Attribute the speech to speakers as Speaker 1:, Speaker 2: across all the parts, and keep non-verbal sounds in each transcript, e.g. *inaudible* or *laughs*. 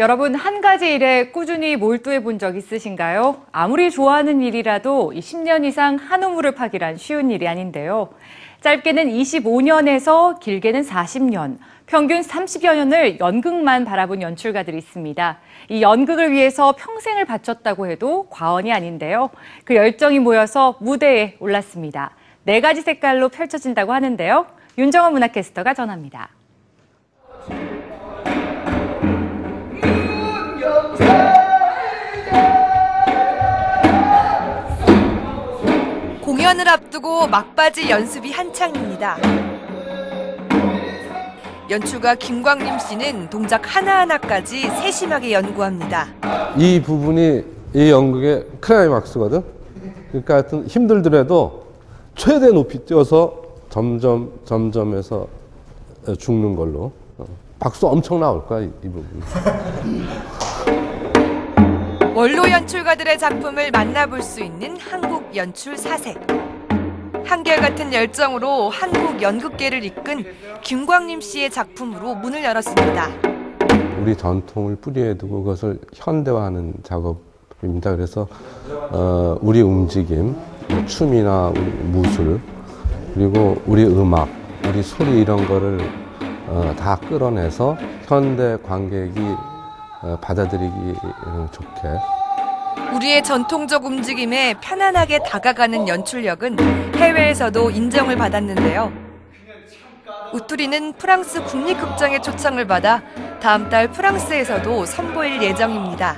Speaker 1: 여러분 한 가지 일에 꾸준히 몰두해 본 적 있으신가요? 아무리 좋아하는 일이라도 이 10년 이상 한 우물을 파기란 쉬운 일이 아닌데요. 짧게는 25년에서 길게는 40년, 평균 30여 년을 연극만 바라본 연출가들이 있습니다. 이 연극을 위해서 평생을 바쳤다고 해도 과언이 아닌데요. 그 열정이 모여서 무대에 올랐습니다. 네 가지 색깔로 펼쳐진다고 하는데요. 윤정원 문화캐스터가 전합니다.
Speaker 2: 공연을 앞두고 막바지 연습이 한창입니다. 연출가 김광림 씨는 동작 하나하나까지 세심하게 연구합니다.
Speaker 3: 이 부분이 이 연극의 클라이막스거든. 그러니까 하여튼 힘들더라도 최대 높이 뛰어서 점점 점점 해서 죽는 걸로. 어. 박수 엄청 나올 거야 이, 이 부분. *laughs*
Speaker 2: 원로 연출가들의 작품을 만나볼 수 있는 한국 연출 사색. 한결같은 열정으로 한국 연극계를 이끈 김광림 씨의 작품으로 문을 열었습니다.
Speaker 3: 우리 전통을 뿌리에 두고 그것을 현대화하는 작업입니다. 그래서 어, 우리 움직임, 뭐 춤이나 우리 무술, 그리고 우리 음악, 우리 소리 이런 거를 어, 다 끌어내서 현대 관객이 어, 받아들이기 어, 좋게
Speaker 2: 우리의 전통적 움직임에 편안하게 다가가는 연출력은 해외에서도 인정을 받았는데요. 우투리는 프랑스 국립극장의 초청을 받아 다음 달 프랑스에서도 선보일 예정입니다.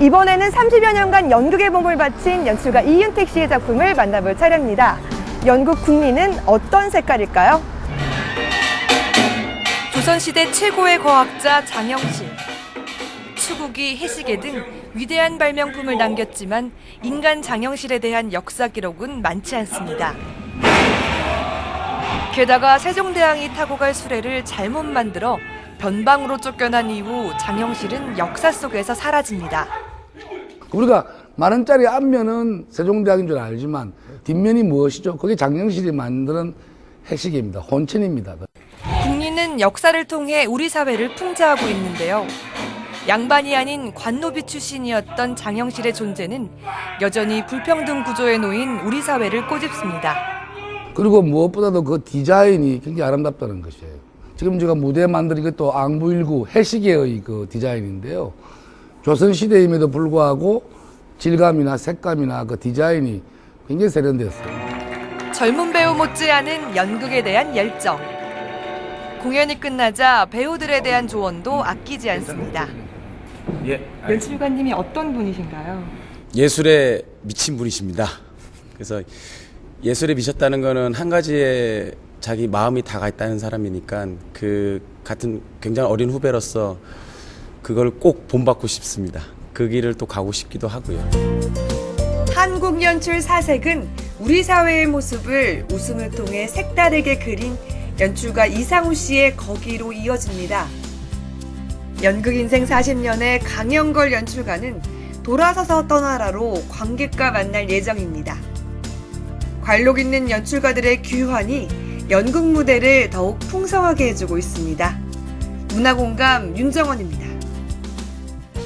Speaker 4: 이번에는 30여 년간 연극의 몸을 바친 연출가 이윤택 씨의 작품을 만나볼 차례입니다. 연극 국민은 어떤 색깔일까요?
Speaker 2: 조선시대 최고의 과학자 장영실. 추구기, 해시계 등 위대한 발명품을 남겼지만 인간 장영실에 대한 역사 기록은 많지 않습니다. 게다가 세종대왕이 타고 갈 수레를 잘못 만들어 변방으로 쫓겨난 이후 장영실은 역사 속에서 사라집니다.
Speaker 5: 우리가 만 원짜리 앞면은 세종대왕인 줄 알지만 뒷면이 무엇이죠? 그게 장영실이 만드는 해시계입니다. 혼천입니다.
Speaker 2: 국리는 역사를 통해 우리 사회를 풍자하고 있는데요. 양반이 아닌 관노비 출신이었던 장영실의 존재는 여전히 불평등 구조에 놓인 우리 사회를 꼬집습니다.
Speaker 5: 그리고 무엇보다도 그 디자인이 굉장히 아름답다는 것이에요. 지금 제가 무대 만드는 것도 앙부일구 해시계의 그 디자인인데요. 조선시대임에도 불구하고 질감이나 색감이나 그 디자인이 굉장히 세련되었어요.
Speaker 2: 젊은 배우 못지않은 연극에 대한 열정. 공연이 끝나자 배우들에 대한 조언도 아끼지 않습니다.
Speaker 4: 연출가님이 어떤 분이신가요?
Speaker 6: 예술에 미친 분이십니다. 그래서 예술에 미쳤다는 거는 한 가지에 자기 마음이 다 가 있다는 사람이니까 그 같은 굉장히 어린 후배로서 그걸 꼭 본받고 싶습니다. 그 길을 또 가고 싶기도 하고요.
Speaker 2: 한국 연출 사색은 우리 사회의 모습을 웃음을 통해 색다르게 그린 연출가 이상우 씨의 거기로 이어집니다. 연극 인생 40년의 강영걸 연출가는 돌아서서 떠나라로 관객과 만날 예정입니다. 관록 있는 연출가들의 귀환이 연극 무대를 더욱 풍성하게 해주고 있습니다. 문화공감 윤정원입니다.